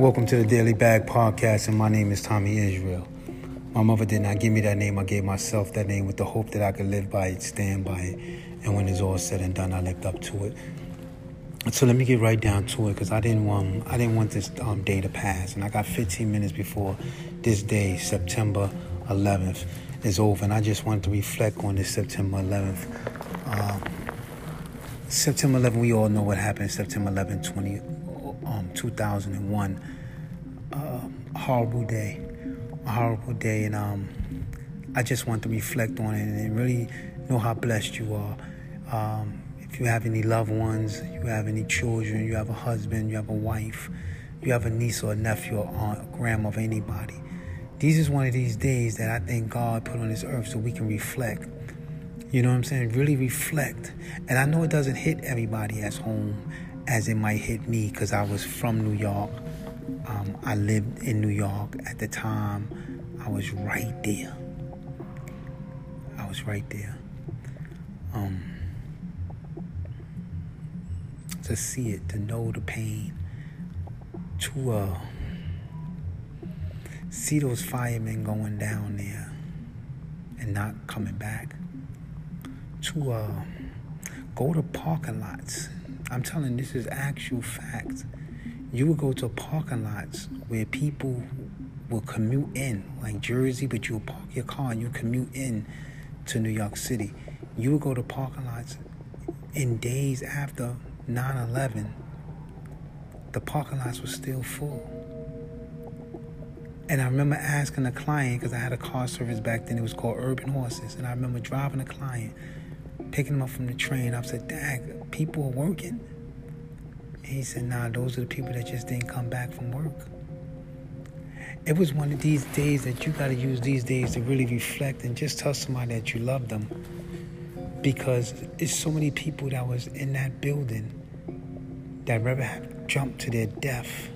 Welcome to the Daily Bag Podcast, and my name is Tommy Israel. My mother did not give me that name. I gave myself that name with the hope that I could live by it, stand by it, and when it's all said and done, I lived up to it. So let me get right down to it, because I didn't want I didn't want this um, day to pass, and I got 15 minutes before this day, September 11th, is over, and I just wanted to reflect on this September 11th. Uh, September 11th, we all know what happened. September 11th, 20, um, 2001. Uh, horrible day, a horrible day, and um, I just want to reflect on it and really know how blessed you are. Um, if you have any loved ones, you have any children, you have a husband, you have a wife, you have a niece or a nephew or aunt, or grandmother, anybody. These is one of these days that I think God put on this earth so we can reflect. You know what I'm saying? Really reflect. And I know it doesn't hit everybody at home as it might hit me because I was from New York. Um, I lived in New York at the time. I was right there. I was right there. Um, to see it, to know the pain, to uh, see those firemen going down there and not coming back, to uh, go to parking lots I'm telling this is actual fact. You would go to parking lots where people will commute in, like Jersey, but you will park your car and you commute in to New York City. You would go to parking lots in days after 9 11, the parking lots were still full. And I remember asking a client, because I had a car service back then, it was called Urban Horses. And I remember driving a client picking him up from the train. I said, Dad, people are working. And he said, Nah, those are the people that just didn't come back from work. It was one of these days that you got to use these days to really reflect and just tell somebody that you love them. Because it's so many people that was in that building that rather have jumped to their death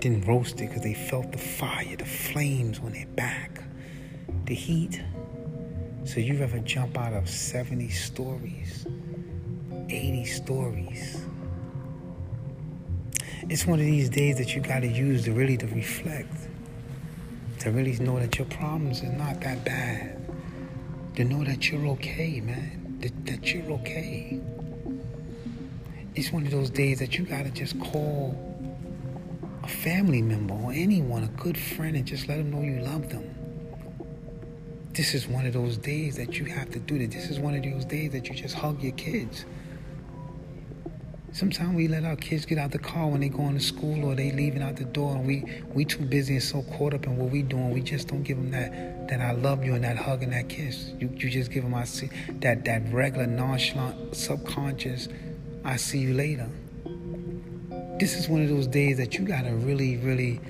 than roasted because they felt the fire, the flames on their back, the heat. So you ever jump out of 70 stories, 80 stories? It's one of these days that you got to use to really to reflect, to really know that your problems are not that bad, to know that you're okay, man, that, that you're okay. It's one of those days that you got to just call a family member or anyone, a good friend, and just let them know you love them this is one of those days that you have to do that. This is one of those days that you just hug your kids. Sometimes we let our kids get out the car when they going to school or they leaving out the door, and we we too busy and so caught up in what we doing. We just don't give them that that I love you and that hug and that kiss. You you just give them I see that that regular nonchalant subconscious. I see you later. This is one of those days that you gotta really really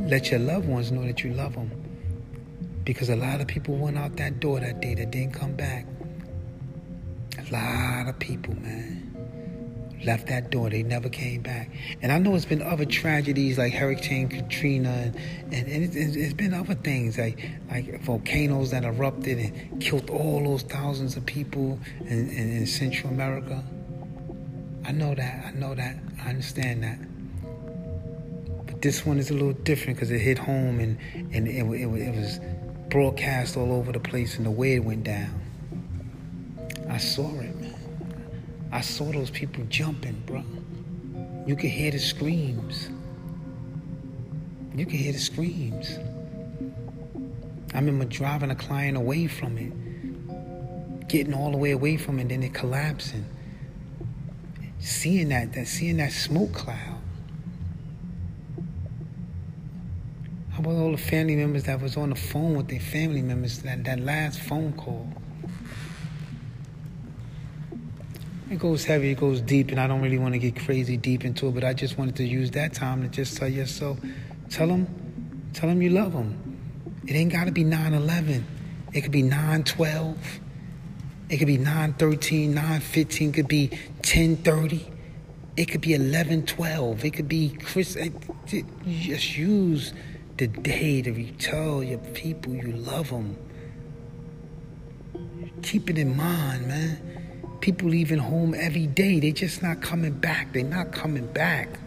let your loved ones know that you love them. Because a lot of people went out that door that day that didn't come back. A lot of people, man, left that door. They never came back. And I know it's been other tragedies like Hurricane Katrina, and, and, it's, it's been other things like like volcanoes that erupted and killed all those thousands of people in, in, in Central America. I know that. I know that. I understand that. But this one is a little different because it hit home and, and it, it, it was broadcast all over the place and the way it went down. I saw it, man. I saw those people jumping, bro. You could hear the screams. You could hear the screams. I remember driving a client away from it, getting all the way away from it, and then it collapsing. Seeing that, that seeing that smoke cloud. How about all the family members that was on the phone with their family members, that, that last phone call? It goes heavy, it goes deep, and I don't really want to get crazy deep into it, but I just wanted to use that time to just tell yourself, tell them, tell them you love them. It ain't got to be 9-11. It could be 9-12. It could be 9-13, 9-15, could be 10-30. It could be 11-12. It could be Chris. Just use the day to tell your people you love them. Keep it in mind, man. People leaving home every day. They just not coming back. They're not coming back.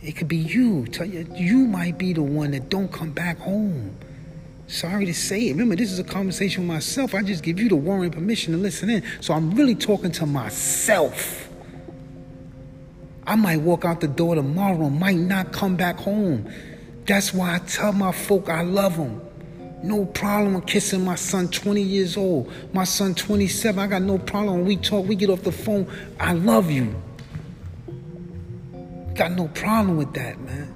It could be you. Tell you, you might be the one that don't come back home. Sorry to say it. Remember, this is a conversation with myself. I just give you the warrant permission to listen in. So I'm really talking to myself. I might walk out the door tomorrow, might not come back home. That's why I tell my folk I love them. No problem with kissing my son 20 years old. My son 27. I got no problem we talk, we get off the phone. I love you. Got no problem with that, man.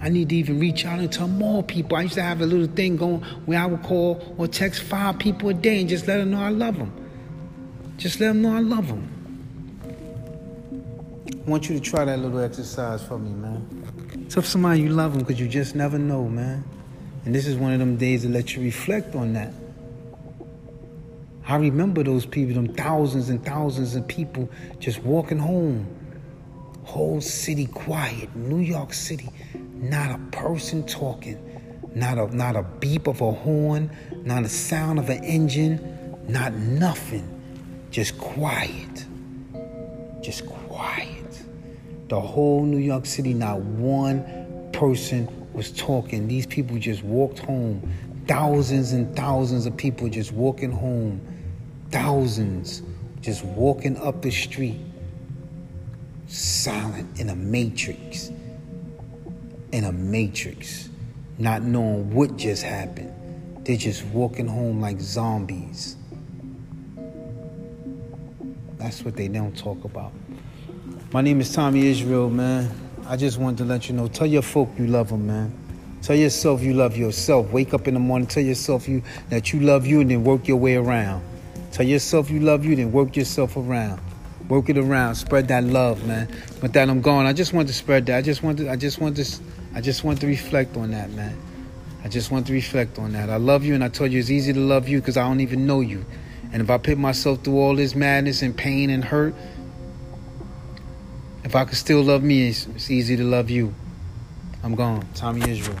I need to even reach out and tell more people. I used to have a little thing going where I would call or text five people a day and just let them know I love them. Just let them know I love them. I want you to try that little exercise for me, man. Tell somebody you love them because you just never know, man. And this is one of them days to let you reflect on that. I remember those people, them thousands and thousands of people just walking home. Whole city quiet, New York City, not a person talking, not a not a beep of a horn, not a sound of an engine, not nothing. Just quiet. Just quiet. The whole New York City, not one person was talking. These people just walked home. Thousands and thousands of people just walking home. Thousands just walking up the street. Silent in a matrix. In a matrix. Not knowing what just happened. They're just walking home like zombies. That's what they don't talk about. My name is Tommy Israel, man. I just wanted to let you know. Tell your folk you love them, man. Tell yourself you love yourself. Wake up in the morning, tell yourself you that you love you, and then work your way around. Tell yourself you love you, then work yourself around. Work it around. Spread that love, man. But that I'm gone. I just want to spread that. I just want to. I just want to. I just want to reflect on that, man. I just want to reflect on that. I love you, and I told you it's easy to love you because I don't even know you. And if I put myself through all this madness and pain and hurt, if I could still love me, it's, it's easy to love you. I'm gone. Tommy Israel.